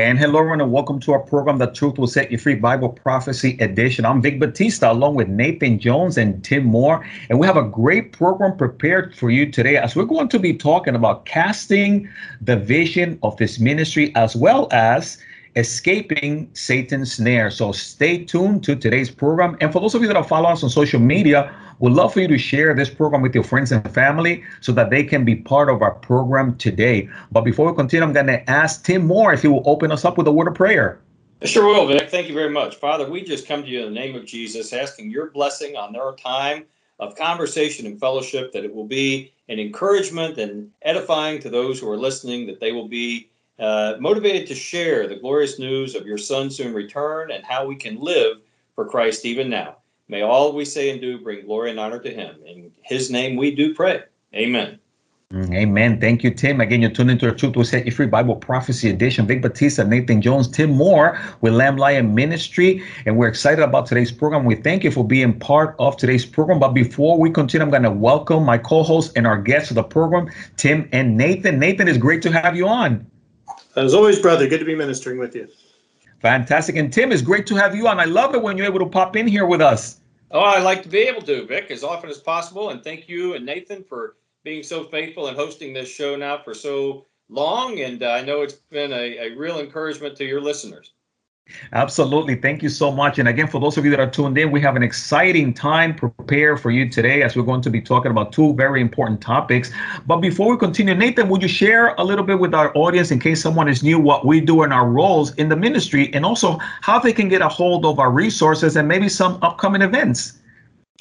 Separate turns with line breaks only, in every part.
And hello, everyone, and welcome to our program, The Truth Will Set You Free Bible Prophecy Edition. I'm Vic Batista, along with Nathan Jones and Tim Moore. And we have a great program prepared for you today as we're going to be talking about casting the vision of this ministry as well as escaping Satan's snare. So stay tuned to today's program. And for those of you that follow us on social media, we'd love for you to share this program with your friends and family so that they can be part of our program today. But before we continue, I'm going to ask Tim Moore if he will open us up with a word of prayer.
Sure will, Vic. Thank you very much. Father, we just come to you in the name of Jesus, asking your blessing on their time of conversation and fellowship, that it will be an encouragement and edifying to those who are listening, that they will be uh, motivated to share the glorious news of your Son's soon return and how we can live for Christ even now. May all we say and do bring glory and honor to him. In his name we do pray. Amen.
Mm, amen. Thank you, Tim. Again, you're tuned into the Truth Will Set You Free Bible Prophecy Edition. Vic Batista, Nathan Jones, Tim Moore with Lamb Lion Ministry. And we're excited about today's program. We thank you for being part of today's program. But before we continue, I'm going to welcome my co host and our guests of the program, Tim and Nathan. Nathan, it's great to have you on.
As always, brother, good to be ministering with you.
Fantastic. And Tim, it's great to have you on. I love it when you're able to pop in here with us.
Oh, I like to be able to, Vic, as often as possible. And thank you and Nathan for being so faithful and hosting this show now for so long. And uh, I know it's been a, a real encouragement to your listeners.
Absolutely. Thank you so much. And again, for those of you that are tuned in, we have an exciting time prepared for you today as we're going to be talking about two very important topics. But before we continue, Nathan, would you share a little bit with our audience in case someone is new what we do and our roles in the ministry and also how they can get a hold of our resources and maybe some upcoming events?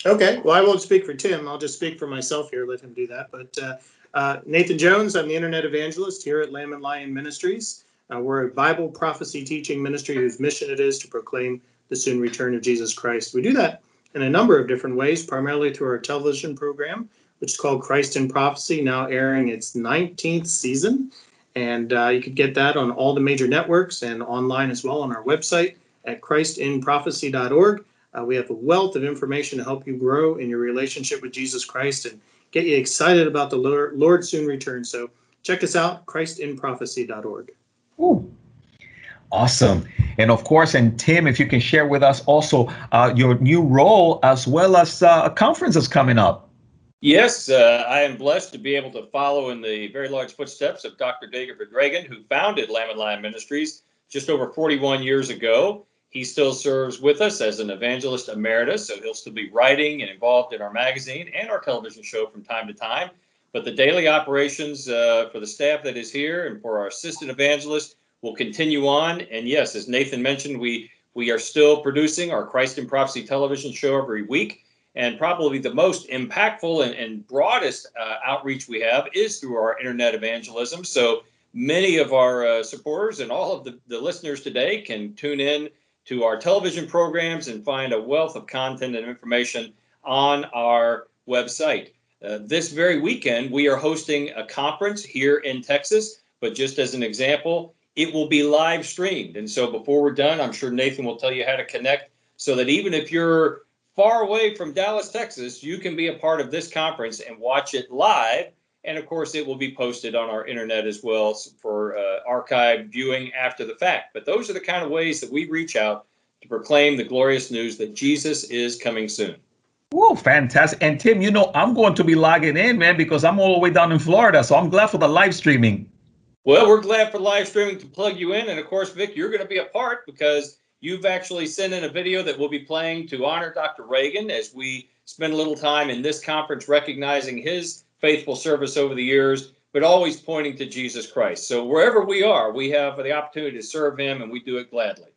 Okay. Well, I won't speak for Tim. I'll just speak for myself here. Let him do that. But uh, uh, Nathan Jones, I'm the internet evangelist here at Lamb and Lion Ministries. Uh, we're a Bible prophecy teaching ministry whose mission it is to proclaim the soon return of Jesus Christ. We do that in a number of different ways, primarily through our television program, which is called Christ in Prophecy, now airing its 19th season. And uh, you can get that on all the major networks and online as well on our website at christinprophecy.org. Uh, we have a wealth of information to help you grow in your relationship with Jesus Christ and get you excited about the Lord, Lord soon return. So check us out, christinprophecy.org.
Ooh. Awesome. And of course, and Tim, if you can share with us also uh, your new role as well as uh, a conference coming up.
Yes, uh, I am blessed to be able to follow in the very large footsteps of Dr. David Reagan, who founded Lamb and Lion Ministries just over 41 years ago. He still serves with us as an evangelist emeritus, so he'll still be writing and involved in our magazine and our television show from time to time. But the daily operations uh, for the staff that is here and for our assistant evangelist will continue on. And yes, as Nathan mentioned, we we are still producing our Christ in Prophecy television show every week. And probably the most impactful and, and broadest uh, outreach we have is through our internet evangelism. So many of our uh, supporters and all of the, the listeners today can tune in to our television programs and find a wealth of content and information on our website. Uh, this very weekend, we are hosting a conference here in Texas. But just as an example, it will be live streamed. And so before we're done, I'm sure Nathan will tell you how to connect so that even if you're far away from Dallas, Texas, you can be a part of this conference and watch it live. And of course, it will be posted on our internet as well for uh, archive viewing after the fact. But those are the kind of ways that we reach out to proclaim the glorious news that Jesus is coming soon.
Whoa, fantastic. And Tim, you know, I'm going to be logging in, man, because I'm all the way down in Florida. So I'm glad for the live streaming.
Well, we're glad for live streaming to plug you in. And of course, Vic, you're going to be a part because you've actually sent in a video that we'll be playing to honor Dr. Reagan as we spend a little time in this conference recognizing his faithful service over the years, but always pointing to Jesus Christ. So wherever we are, we have the opportunity to serve him and we do it gladly.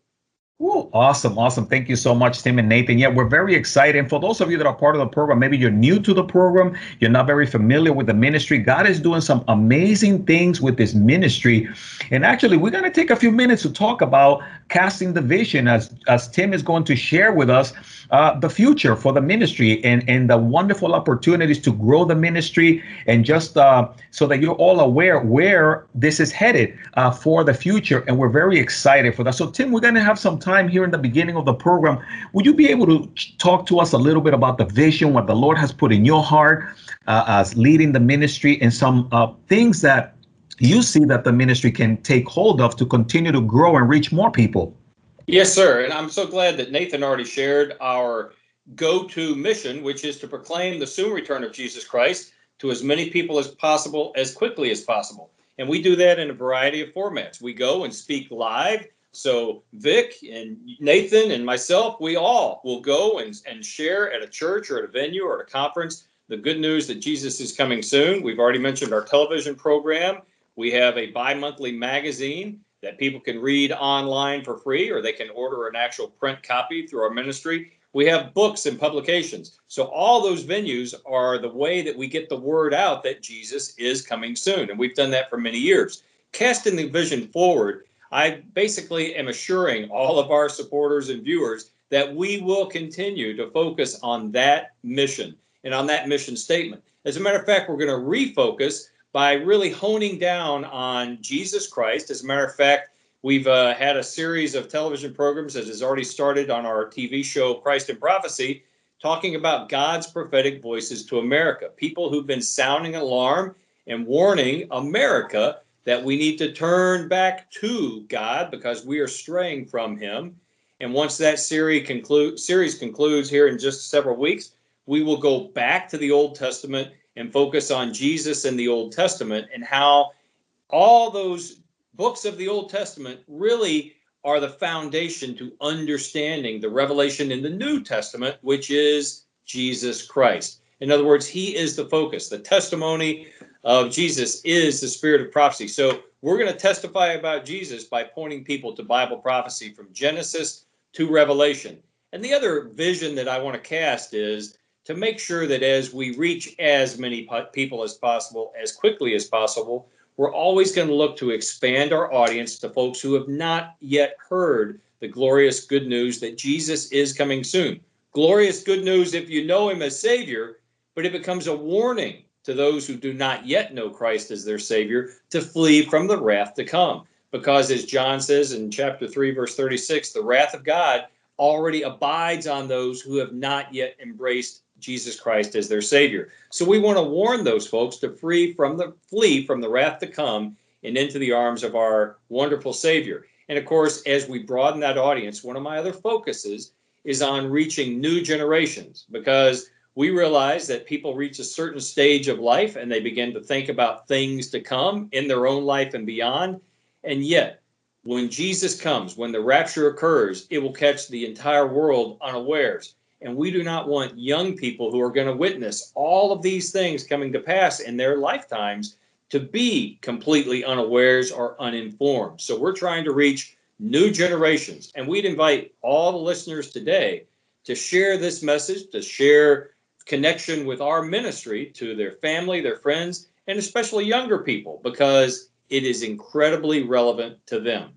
Ooh, awesome, awesome. Thank you so much, Tim and Nathan. Yeah, we're very excited. And for those of you that are part of the program, maybe you're new to the program, you're not very familiar with the ministry. God is doing some amazing things with this ministry. And actually, we're going to take a few minutes to talk about casting the vision as, as Tim is going to share with us uh, the future for the ministry and, and the wonderful opportunities to grow the ministry and just uh, so that you're all aware where this is headed uh, for the future. And we're very excited for that. So, Tim, we're going to have some time here in the beginning of the program. Would you be able to talk to us a little bit about the vision, what the Lord has put in your heart uh, as leading the ministry, and some uh, things that you see that the ministry can take hold of to continue to grow and reach more people.
Yes, sir. And I'm so glad that Nathan already shared our go to mission, which is to proclaim the soon return of Jesus Christ to as many people as possible as quickly as possible. And we do that in a variety of formats. We go and speak live. So Vic and Nathan and myself, we all will go and, and share at a church or at a venue or at a conference the good news that Jesus is coming soon. We've already mentioned our television program. We have a bi monthly magazine that people can read online for free, or they can order an actual print copy through our ministry. We have books and publications. So, all those venues are the way that we get the word out that Jesus is coming soon. And we've done that for many years. Casting the vision forward, I basically am assuring all of our supporters and viewers that we will continue to focus on that mission and on that mission statement. As a matter of fact, we're going to refocus by really honing down on Jesus Christ. As a matter of fact, we've uh, had a series of television programs that has already started on our TV show Christ in Prophecy, talking about God's prophetic voices to America. People who've been sounding alarm and warning America that we need to turn back to God because we are straying from Him. And once that series, conclude, series concludes here in just several weeks, we will go back to the Old Testament and focus on Jesus in the Old Testament and how all those books of the Old Testament really are the foundation to understanding the revelation in the New Testament, which is Jesus Christ. In other words, he is the focus. The testimony of Jesus is the spirit of prophecy. So we're going to testify about Jesus by pointing people to Bible prophecy from Genesis to Revelation. And the other vision that I want to cast is to make sure that as we reach as many people as possible, as quickly as possible, we're always going to look to expand our audience to folks who have not yet heard the glorious good news that Jesus is coming soon. Glorious good news if you know him as Savior, but it becomes a warning to those who do not yet know Christ as their Savior to flee from the wrath to come. Because as John says in chapter 3, verse 36, the wrath of God already abides on those who have not yet embraced Jesus Christ as their Savior. So we want to warn those folks to free from the flee from the wrath to come and into the arms of our wonderful Savior. And of course, as we broaden that audience, one of my other focuses is on reaching new generations because we realize that people reach a certain stage of life and they begin to think about things to come in their own life and beyond. And yet, when Jesus comes, when the rapture occurs, it will catch the entire world unawares. And we do not want young people who are going to witness all of these things coming to pass in their lifetimes to be completely unawares or uninformed. So we're trying to reach new generations. And we'd invite all the listeners today to share this message, to share connection with our ministry to their family, their friends, and especially younger people, because it is incredibly relevant to them.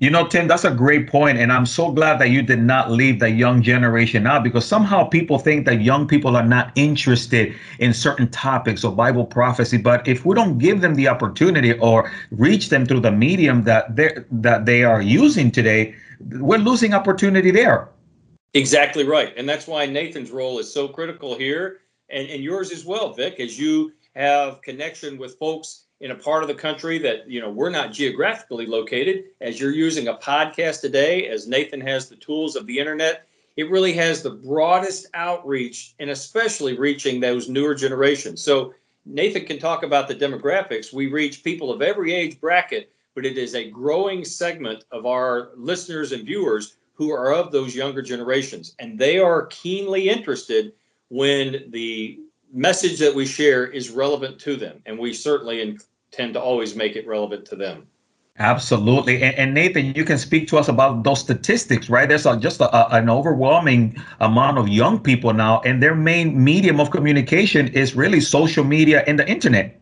You know, Tim, that's a great point, and I'm so glad that you did not leave the young generation out because somehow people think that young people are not interested in certain topics of Bible prophecy. But if we don't give them the opportunity or reach them through the medium that that they are using today, we're losing opportunity there.
Exactly right, and that's why Nathan's role is so critical here, and and yours as well, Vic, as you have connection with folks in a part of the country that you know we're not geographically located. As you're using a podcast today as nathan has the tools of the internet it really has the broadest outreach and especially reaching those newer generations. So nathan can talk about the demographics. We reach people of every age bracket but it is a growing segment of our listeners and viewers who are of those younger generations and they are keenly interested when the message that we share is relevant to them and we certainly intend to always make it relevant to them.
Absolutely. And, and, Nathan, you can speak to us about those statistics, right? There's a, just a, a, an overwhelming amount of young people now, and their main medium of communication is really social media and the internet.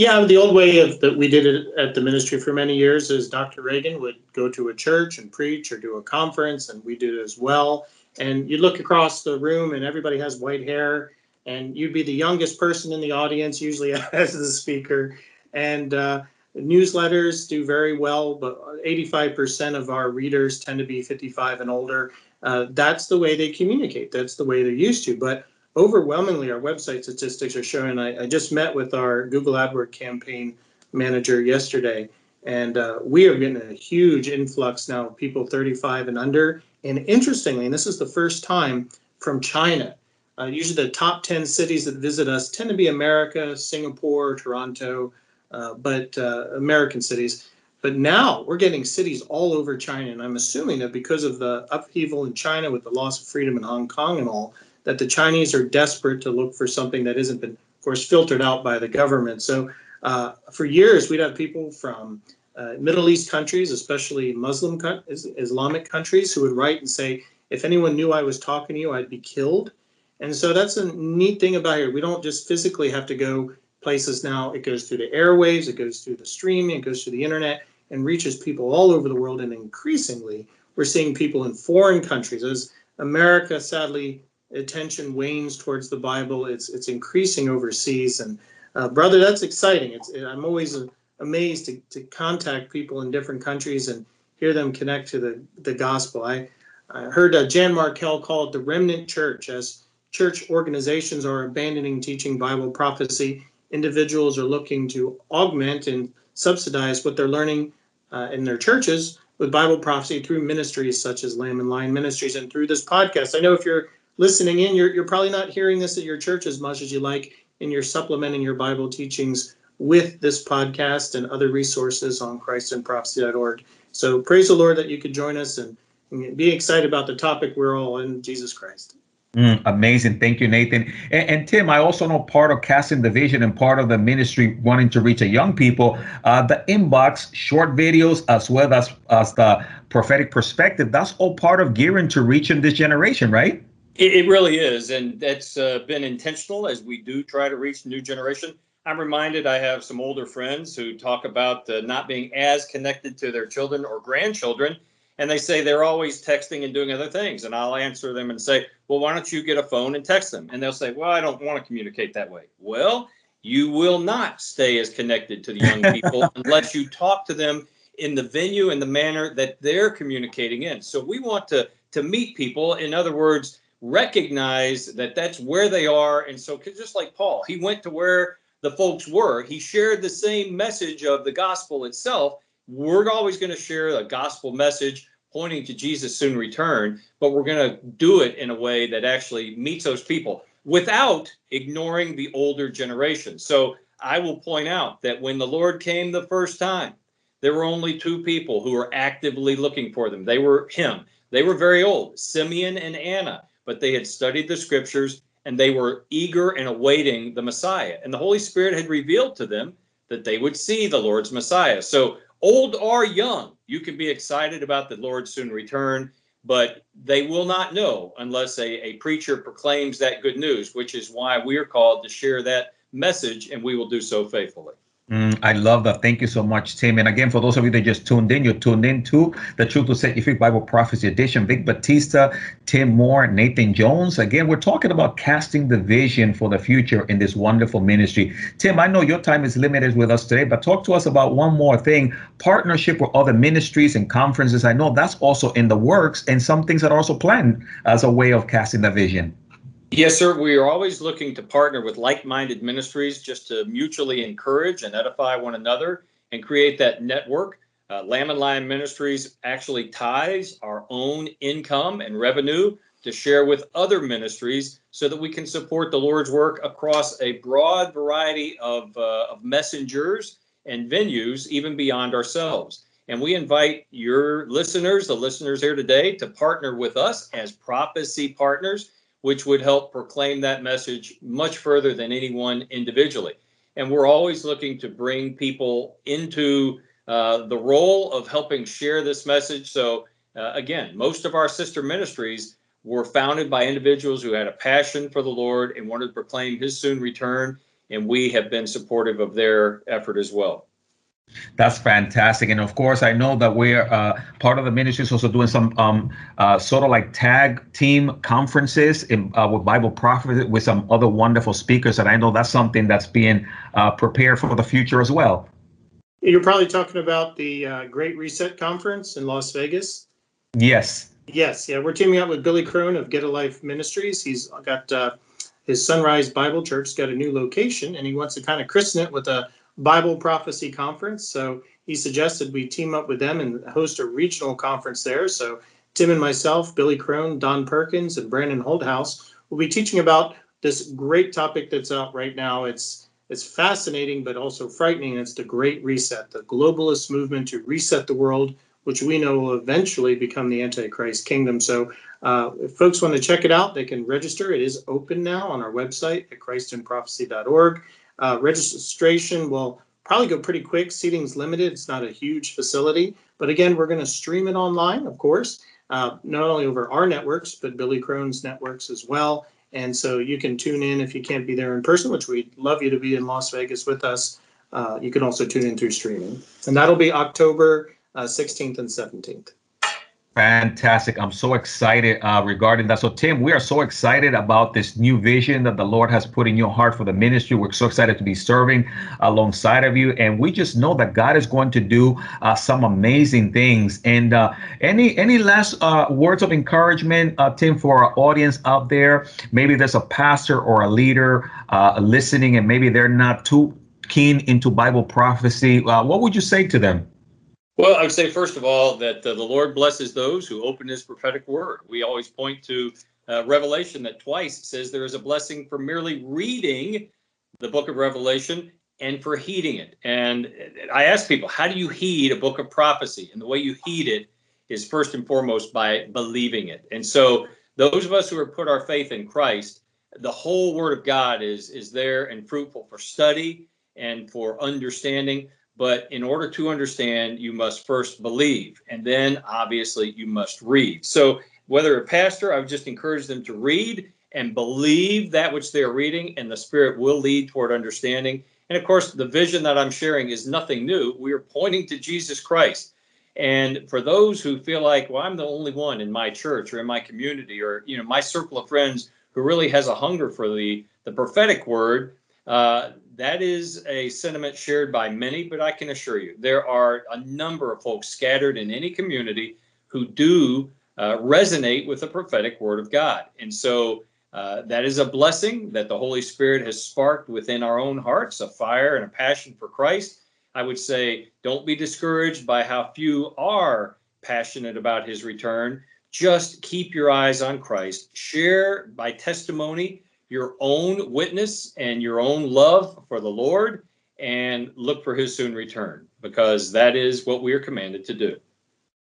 Yeah, the old way of that we did it at the ministry for many years is Dr. Reagan would go to a church and preach or do a conference, and we did as well. And you'd look across the room, and everybody has white hair, and you'd be the youngest person in the audience, usually as the speaker and uh, newsletters do very well, but 85% of our readers tend to be 55 and older. Uh, that's the way they communicate. That's the way they're used to. But overwhelmingly, our website statistics are showing. I, I just met with our Google AdWords campaign manager yesterday. And uh, we are getting a huge influx now of people 35 and under. And interestingly, and this is the first time from China. Uh, usually, the top 10 cities that visit us tend to be America, Singapore, Toronto, uh, but uh, American cities. But now we're getting cities all over China. And I'm assuming that because of the upheaval in China with the loss of freedom in Hong Kong and all, that the Chinese are desperate to look for something that isn't been, of course, filtered out by the government. So uh, for years, we'd have people from uh, Middle East countries, especially Muslim Islamic countries, who would write and say, "If anyone knew I was talking to you, I'd be killed." And so that's a neat thing about here. We don't just physically have to go places now. It goes through the airwaves, it goes through the streaming, it goes through the internet, and reaches people all over the world. And increasingly, we're seeing people in foreign countries. As America, sadly, attention wanes towards the Bible, it's it's increasing overseas. And uh, brother, that's exciting. It's I'm always amazed to, to contact people in different countries and hear them connect to the the gospel. I I heard uh, Jan Markell call it the remnant church as church organizations are abandoning teaching Bible prophecy. Individuals are looking to augment and subsidize what they're learning uh, in their churches with Bible prophecy through ministries such as Lamb and Lion Ministries and through this podcast. I know if you're listening in, you're, you're probably not hearing this at your church as much as you like, and you're supplementing your Bible teachings with this podcast and other resources on christinprophecy.org. So praise the Lord that you could join us and, and be excited about the topic we're all in Jesus Christ.
Mm, amazing. Thank you, Nathan. And, and, Tim, I also know part of casting the vision and part of the ministry wanting to reach a young people, uh, the inbox, short videos, as well as, as the prophetic perspective, that's all part of gearing to reaching this generation, right?
It, it really is. And that's uh, been intentional as we do try to reach new generation. I'm reminded I have some older friends who talk about uh, not being as connected to their children or grandchildren and they say they're always texting and doing other things. And I'll answer them and say, well, why don't you get a phone and text them? And they'll say, well, I don't want to communicate that way. Well, you will not stay as connected to the young people unless you talk to them in the venue and the manner that they're communicating in. So we want to to meet people. In other words, recognize that that's where they are. And so just like Paul, he went to where the folks were. He shared the same message of the gospel itself. We're always going to share a gospel message pointing to Jesus' soon return, but we're going to do it in a way that actually meets those people without ignoring the older generation. So I will point out that when the Lord came the first time, there were only two people who were actively looking for them. They were him. They were very old, Simeon and Anna, but they had studied the scriptures and they were eager and awaiting the Messiah. And the Holy Spirit had revealed to them that they would see the Lord's Messiah. So old or young, you can be excited about the Lord's soon return, but they will not know unless a, a preacher proclaims that good news, which is why we are called to share that message, and we will do so faithfully.
Mm, I love that. Thank you so much, Tim. And again, for those of you that just tuned in, you're tuned in to the Truth to Scientific Bible Prophecy Edition. Vic Batista, Tim Moore, Nathan Jones. Again, we're talking about casting the vision for the future in this wonderful ministry. Tim, I know your time is limited with us today, but talk to us about one more thing partnership with other ministries and conferences. I know that's also in the works and some things that are also planned as a way of casting the vision.
Yes, sir. We are always looking to partner with like minded ministries just to mutually encourage and edify one another and create that network. Uh, Lamb and Lion Ministries actually ties our own income and revenue to share with other ministries so that we can support the Lord's work across a broad variety of, uh, of messengers and venues, even beyond ourselves. And we invite your listeners, the listeners here today, to partner with us as prophecy partners which would help proclaim that message much further than anyone individually. And we're always looking to bring people into uh, the role of helping share this message. So, uh, again, most of our sister ministries were founded by individuals who had a passion for the Lord and wanted to proclaim his soon return. And we have been supportive of their effort as well.
That's fantastic, and of course, I know that we're uh, part of the ministry is also doing some um, uh, sort of like tag team conferences in, uh, with Bible Prophet with some other wonderful speakers, and I know that's something that's being uh, prepared for the future as well.
You're probably talking about the uh, Great Reset Conference in Las Vegas.
Yes.
Yes, yeah, we're teaming up with Billy Crone of Get a Life Ministries. He's got uh, his Sunrise Bible Church got a new location, and he wants to kind of christen it with a Bible Prophecy Conference. So he suggested we team up with them and host a regional conference there. So Tim and myself, Billy Crone, Don Perkins, and Brandon Holthaus will be teaching about this great topic that's out right now. It's it's fascinating, but also frightening. It's the Great Reset, the globalist movement to reset the world, which we know will eventually become the Antichrist kingdom. So, uh, if folks want to check it out, they can register. It is open now on our website at christinprophecy.org. Uh, registration will probably go pretty quick. Seating's limited. It's not a huge facility, but again, we're going to stream it online, of course, uh, not only over our networks, but Billy Crone's networks as well. And so you can tune in if you can't be there in person, which we'd love you to be in Las Vegas with us. Uh, you can also tune in through streaming. And that'll be October uh, 16th and 17th.
Fantastic. I'm so excited uh, regarding that. So, Tim, we are so excited about this new vision that the Lord has put in your heart for the ministry. We're so excited to be serving alongside of you. And we just know that God is going to do uh, some amazing things. And uh, any any last uh, words of encouragement, uh, Tim, for our audience out there? Maybe there's a pastor or a leader uh, listening, and maybe they're not too keen into Bible prophecy. what would you say to them?
Well, I would say, first of all, that uh, the Lord blesses those who open his prophetic word. We always point to uh, Revelation that twice says there is a blessing for merely reading the book of Revelation and for heeding it. And I ask people, how do you heed a book of prophecy? And the way you heed it is first and foremost by believing it. And so, those of us who have put our faith in Christ, the whole word of God is, is there and fruitful for study and for understanding. But in order to understand, you must first believe, and then obviously you must read. So, whether a pastor, I would just encourage them to read and believe that which they are reading, and the Spirit will lead toward understanding. And of course, the vision that I'm sharing is nothing new. We are pointing to Jesus Christ. And for those who feel like, well, I'm the only one in my church or in my community or you know my circle of friends who really has a hunger for the the prophetic word, uh, that is a sentiment shared by many, but I can assure you there are a number of folks scattered in any community who do uh, resonate with the prophetic word of God. And so uh, that is a blessing that the Holy Spirit has sparked within our own hearts a fire and a passion for Christ. I would say don't be discouraged by how few are passionate about his return. Just keep your eyes on Christ. Share by testimony your own witness and your own love for the Lord and look for his soon return because that is what we are commanded to do.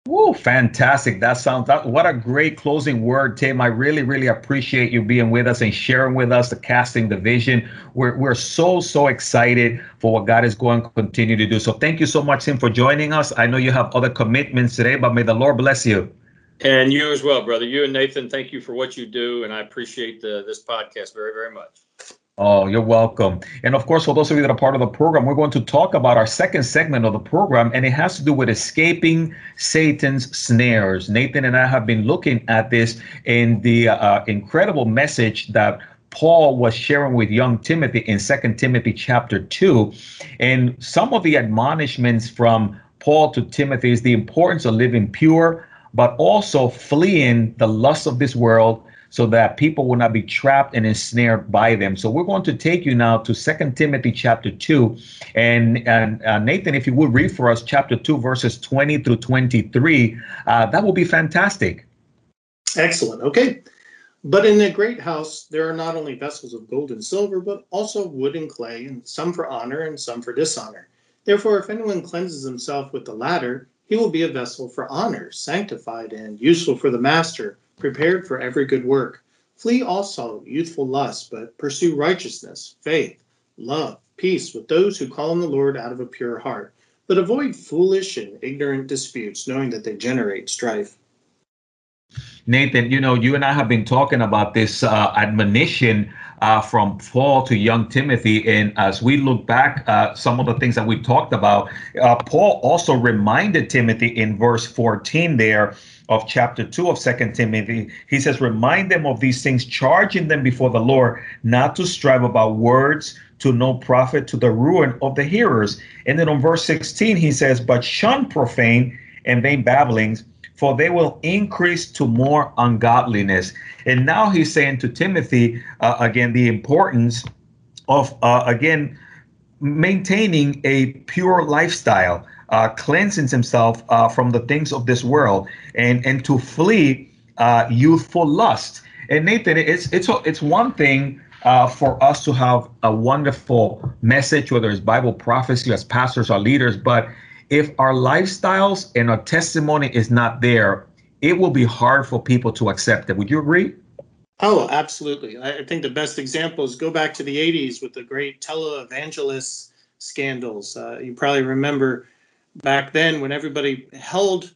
Oh, fantastic. That sounds that, what a great closing word, Tim. I really, really appreciate you being with us and sharing with us the casting the vision. We're we're so, so excited for what God is going to continue to do. So thank you so much, Tim, for joining us. I know you have other commitments today, but may the Lord bless you.
And you as well, brother. You and Nathan, thank you for what you do, and I appreciate the, this podcast very, very much.
Oh, you're welcome. And of course, for those of you that are part of the program, we're going to talk about our second segment of the program, and it has to do with escaping Satan's snares. Nathan and I have been looking at this in the uh, incredible message that Paul was sharing with young Timothy in Second Timothy chapter 2. And some of the admonishments from Paul to Timothy is the importance of living pure, but also fleeing the lust of this world so that people will not be trapped and ensnared by them. So we're going to take you now to Second Timothy chapter 2. And, and uh, Nathan, if you would read for us chapter 2, verses 20 through 23, uh, that will be fantastic.
Excellent. Okay. But in the great house, there are not only vessels of gold and silver, but also wood and clay, and some for honor and some for dishonor. Therefore, if anyone cleanses himself with the latter, he will be a vessel for honor, sanctified and useful for the master, prepared for every good work. Flee also youthful lust, but pursue righteousness, faith, love, peace with those who call on the Lord out of a pure heart. But avoid foolish and ignorant disputes, knowing that they generate strife.
Nathan, you know, you and I have been talking about this uh, admonition uh, from Paul to young Timothy. And as we look back, uh, some of the things that we talked about, uh, Paul also reminded Timothy in verse 14 there of chapter 2 of second timothy he says remind them of these things charging them before the lord not to strive about words to no profit to the ruin of the hearers and then on verse 16 he says but shun profane and vain babblings for they will increase to more ungodliness. And now he's saying to Timothy, uh, again, the importance of, uh, again, maintaining a pure lifestyle, uh, cleansing himself uh, from the things of this world, and and to flee uh, youthful lust. And Nathan, it's it's it's one thing uh, for us to have a wonderful message, whether it's Bible prophecy as pastors or leaders, but if our lifestyles and our testimony is not there, it will be hard for people to accept it. Would you agree?
Oh, absolutely. I think the best examples go back to the 80s with the great televangelist scandals. Uh, you probably remember back then when everybody held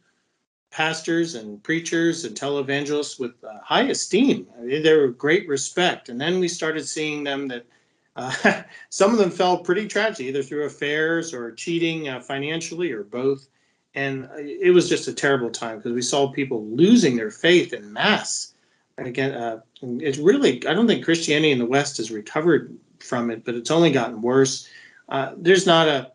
pastors and preachers and televangelists with uh, high esteem. I mean, they were great respect. And then we started seeing them that uh, some of them fell pretty tragically, either through affairs or cheating uh, financially or both. And it was just a terrible time because we saw people losing their faith in mass. And again, uh, it's really, I don't think Christianity in the West has recovered from it, but it's only gotten worse. Uh, there's not a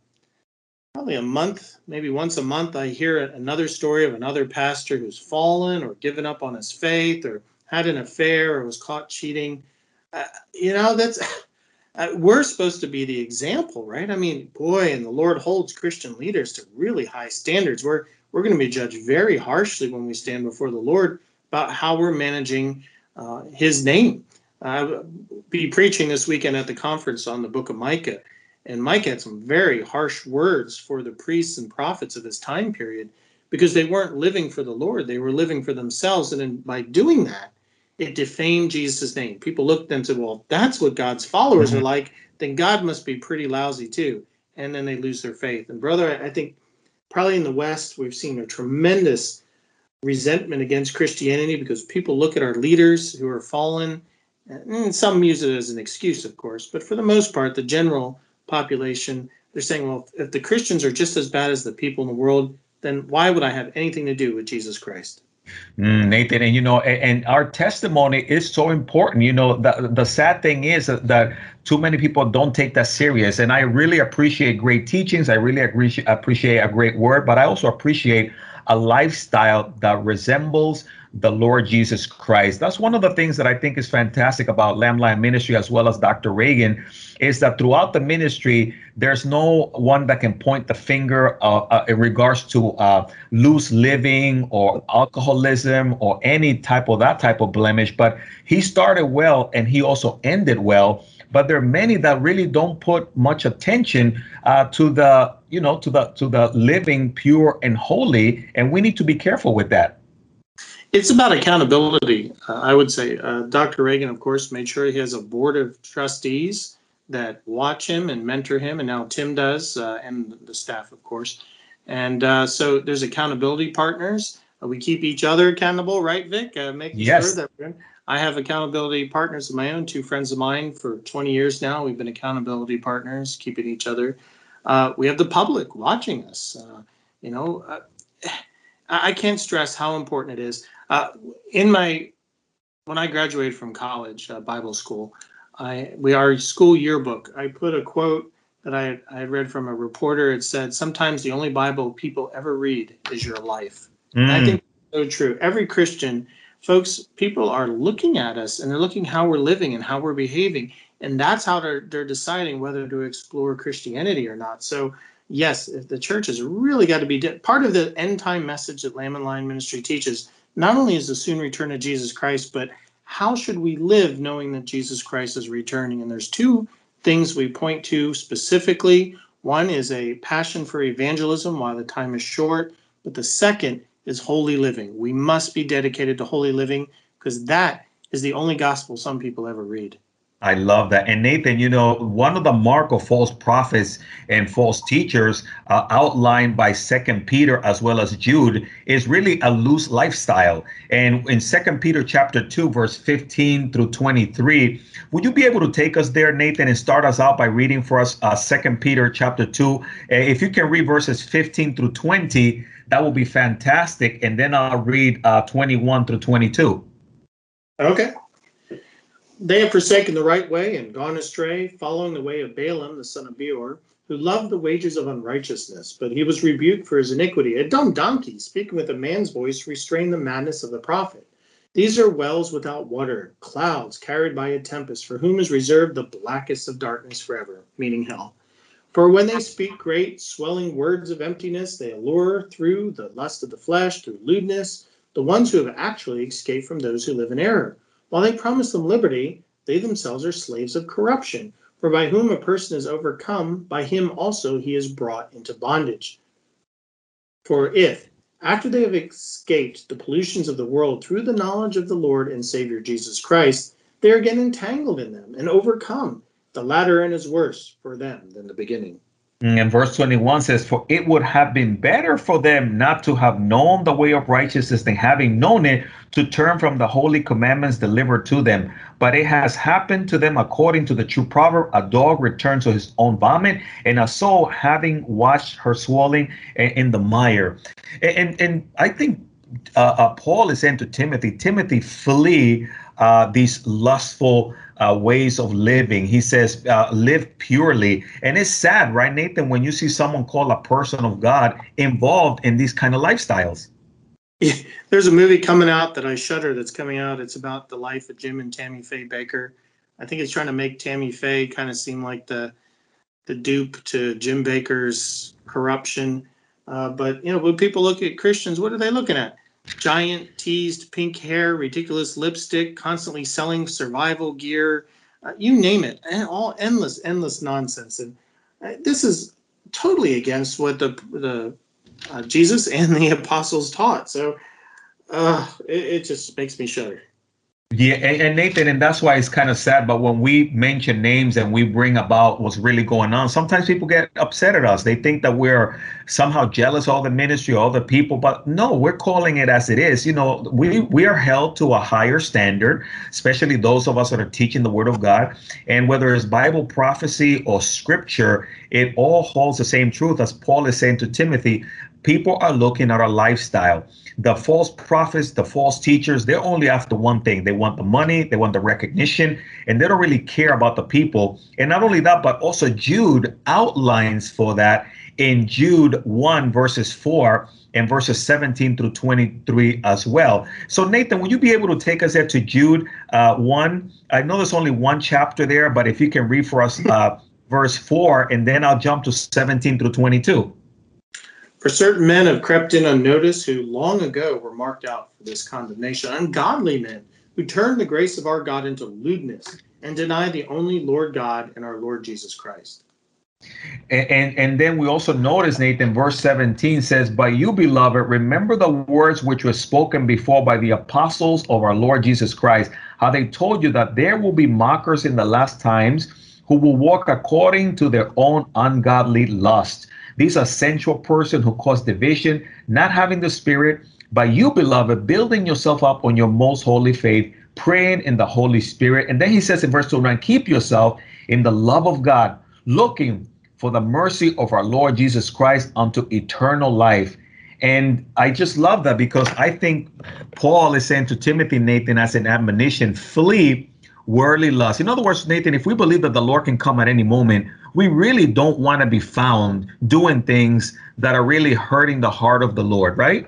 probably a month, maybe once a month, I hear another story of another pastor who's fallen or given up on his faith or had an affair or was caught cheating. Uh, you know, that's uh, we're supposed to be the example, right? I mean, boy, and the Lord holds Christian leaders to really high standards. We're we're going to be judged very harshly when we stand before the Lord about how we're managing uh, His name. I'll be preaching this weekend at the conference on the Book of Micah, and Micah had some very harsh words for the priests and prophets of his time period because they weren't living for the Lord, they were living for themselves. And in, by doing that, it defamed Jesus' name. People looked and said, well, that's what God's followers mm-hmm. are like, then God must be pretty lousy too. And then they lose their faith. And brother, I think probably in the West, we've seen a tremendous resentment against Christianity because people look at our leaders who are fallen. And some use it as an excuse, of course, but for the most part, the general population, they're saying, well, if the Christians are just as bad as the people in the world, then why would I have anything to do with Jesus Christ?
Mm, Nathan, and you know, and, and, our testimony is so important. You know, the the sad thing is that too many people don't take that serious. And I really appreciate great teachings. I really appreciate appreciate a great word, but I also appreciate a lifestyle that resembles the Lord Jesus Christ. That's one of the things that I think is fantastic about Lamb Lion Ministry as well as Dr. Reagan is that throughout the ministry, there's no one that can point the finger uh, uh, in regards to uh, loose living or alcoholism or any type of that type of blemish. But he started well and he also ended well. But there are many that really don't put much attention uh, to the, you know, to the to the living pure and holy, and we need to be careful with that.
It's about accountability, uh, I would say. Uh, Dr. Reagan, of course, made sure he has a board of trustees that watch him and mentor him, and now Tim does, uh, and the staff, of course. And uh, so there's accountability partners. Uh, we keep each other accountable, right, Vic? Uh, making yes. sure that I have accountability partners of my own, two friends of mine for 20 years now. We've been accountability partners, keeping each other. we have the public watching us. you know, I can't stress how important it is. Uh, in my when I graduated from college, uh, Bible school, I we our school yearbook. I put a quote that I I read from a reporter. It said, "Sometimes the only Bible people ever read is your life." Mm. I think so true. Every Christian, folks, people are looking at us and they're looking how we're living and how we're behaving, and that's how they're they're deciding whether to explore Christianity or not. So yes, if the church has really got to be part of the end time message that Lamb and Lion Ministry teaches not only is the soon return of Jesus Christ, but how should we live knowing that Jesus Christ is returning? And there's two things we point to specifically. One is a passion for evangelism while the time is short, but the second is holy living. We must be dedicated to holy living because that is the only gospel some people ever read.
I love that. And Nathan, you know, one of the mark of false prophets and false teachers uh, outlined by Second Peter as well as Jude is really a loose lifestyle. And in Second Peter chapter 2 verse 15 through 23, would you be able to take us there Nathan and start us out by reading for us uh, Second Peter chapter 2? Uh, if you can read verses 15 through 20, that will be fantastic and then I'll read uh, 21 through 22.
Okay. They have forsaken the right way and gone astray, following the way of Balaam the son of Beor, who loved the wages of unrighteousness, but he was rebuked for his iniquity. A dumb donkey, speaking with a man's voice, restrained the madness of the prophet. These are wells without water, clouds carried by a tempest, for whom is reserved the blackest of darkness forever, meaning hell. For when they speak great, swelling words of emptiness, they allure through the lust of the flesh, through lewdness, the ones who have actually escaped from those who live in error. While they promise them liberty, they themselves are slaves of corruption. For by whom a person is overcome, by him also he is brought into bondage. For if, after they have escaped the pollutions of the world through the knowledge of the Lord and Savior Jesus Christ, they are again entangled in them and overcome, the latter end is worse for them than the beginning.
And verse 21 says, For it would have been better for them not to have known the way of righteousness than having known it to turn from the holy commandments delivered to them. But it has happened to them according to the true proverb a dog returns to his own vomit, and a soul having washed her swelling in the mire. And, and I think uh, uh, Paul is saying to Timothy, Timothy, flee uh, these lustful uh, ways of living. He says, uh, live purely. And it's sad, right, Nathan, when you see someone called a person of God involved in these kind of lifestyles.
There's a movie coming out that I shudder that's coming out. It's about the life of Jim and Tammy Faye Bakker. I think it's trying to make Tammy Faye kind of seem like the the dupe to Jim Bakker's corruption. Uh, but you know, when people look at Christians, what are they looking at? Giant teased pink hair, ridiculous lipstick, constantly selling survival gear, uh, you name it, and all endless, endless nonsense. And uh, this is totally against what the the uh, Jesus and the apostles taught. So it, it just makes me shudder.
Yeah, and, and, Nathan, and that's why it's kind of sad. But when we mention names and we bring about what's really going on, sometimes people get upset at us. They think that we're somehow jealous of the ministry, all the people. But no, we're calling it as it is. You know, we we are held to a higher standard, especially those of us that are teaching the Word of God. And whether it's Bible prophecy or Scripture, it all holds the same truth as Paul is saying to Timothy. People are looking at our lifestyle the false prophets, the false teachers, they're only after one thing. They want the money, they want the recognition, and they don't really care about the people. And not only that, but also Jude outlines for that in Jude 1, verses 4 and verses 17 through 23 as well. So, Nathan, will you be able to take us there to Jude uh, 1? I know there's only one chapter there, but if you can read for us uh, verse 4, and then I'll jump to 17 through 22.
For certain men have crept in unnoticed who long ago were marked out for this condemnation, ungodly men who turn the grace of our God into lewdness and deny the only Lord God and our Lord Jesus Christ.
And, and, and then we also notice Nathan verse 17 says but you beloved remember the words which were spoken before by the apostles of our Lord Jesus Christ how they told you that there will be mockers in the last times who will walk according to their own ungodly lust these are sensual person who cause division, not having the spirit, but you, beloved, building yourself up on your most holy faith, praying in the Holy Spirit. And then he says in verse 29, keep yourself in the love of God, looking for the mercy of our Lord Jesus Christ unto eternal life. And I just love that because I think Paul is saying to Timothy, Nathan, as an admonition, flee worldly lust. In other words, Nathan, if we believe that the Lord can come at any moment, we really don't want to be found doing things that are really hurting the heart of the Lord, right?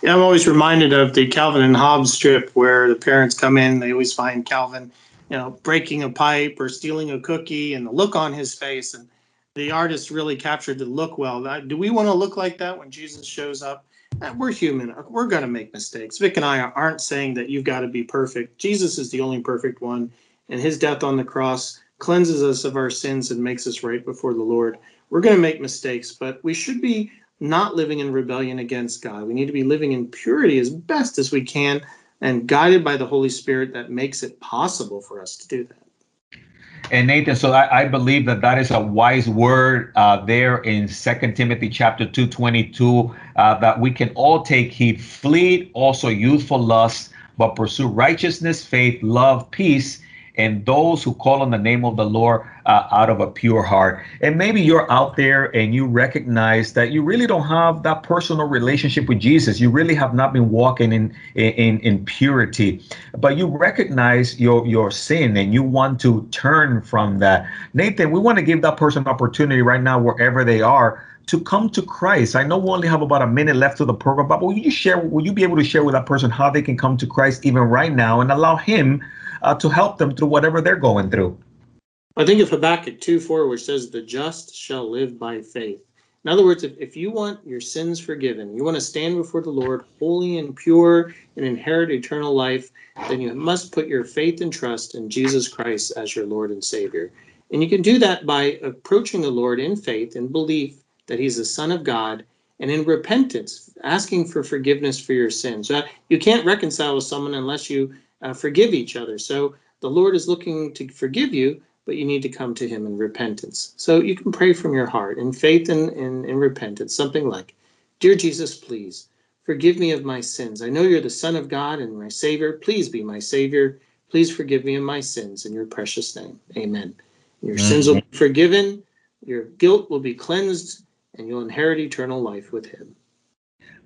Yeah, I'm always reminded of the Calvin and Hobbes strip where the parents come in, they always find Calvin, you know, breaking a pipe or stealing a cookie and the look on his face. And the artist really captured the look well. Do we want to look like that when Jesus shows up? Uh, we're human. We're going to make mistakes. Vic and I aren't saying that you've got to be perfect. Jesus is the only perfect one, and his death on the cross cleanses us of our sins and makes us right before the Lord. We're going to make mistakes, but we should be not living in rebellion against God. We need to be living in purity as best as we can and guided by the Holy Spirit that makes it possible for us to do that.
And Nathan, so I, I believe that that is a wise word uh, there in Second Timothy chapter 2, 22, uh, that we can all take heed, flee also youthful lust, but pursue righteousness, faith, love, peace, and those who call on the name of the Lord uh, out of a pure heart. And maybe you're out there and you recognize that you really don't have that personal relationship with Jesus. You really have not been walking in in in purity, but you recognize your your sin and you want to turn from that. Nathan, we want to give that person opportunity right now wherever they are to come to Christ. I know we only have about a minute left of the program, but will you share? Will you be able to share with that person how they can come to Christ even right now and allow Him uh, to help them through whatever they're going through.
I think of Habakkuk 2 4, which says, The just shall live by faith. In other words, if, if you want your sins forgiven, you want to stand before the Lord holy and pure and inherit eternal life, then you must put your faith and trust in Jesus Christ as your Lord and Savior. And you can do that by approaching the Lord in faith and belief that He's the Son of God and in repentance, asking for forgiveness for your sins. Uh, you can't reconcile with someone unless you uh, forgive each other. So the Lord is looking to forgive you, but you need to come to him in repentance. So you can pray from your heart in faith and in, repentance, something like, Dear Jesus, please forgive me of my sins. I know you're the Son of God and my Savior. Please be my Savior. Please forgive me of my sins in your precious name. Amen. Your sins will be forgiven, your guilt will be cleansed, and you'll inherit eternal life with him.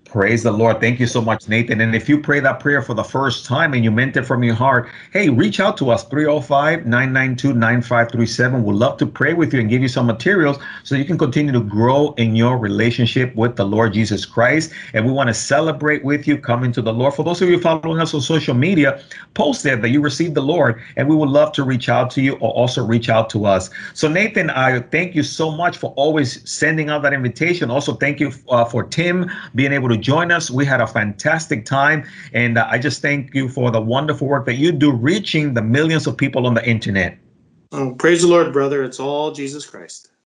Praise the Lord. Thank you so much, Nathan. And if you pray that prayer for the first time and you meant it from your heart, hey, reach out to us 305 992 9537. We'd love to pray with you and give you some materials so you can continue to grow in your relationship with the Lord Jesus Christ. And we want to celebrate with you coming to the Lord. For those of you following us on social media, post there that you received the Lord, and we would love to reach out to you or also reach out to us. So, Nathan, I thank you so much for always sending out that invitation. Also, thank you uh, for Tim being able to to join us. We had a fantastic time. And uh, I just thank you for the wonderful work that you do reaching the millions of people on the internet.
Oh, praise the Lord, brother. It's all Jesus Christ.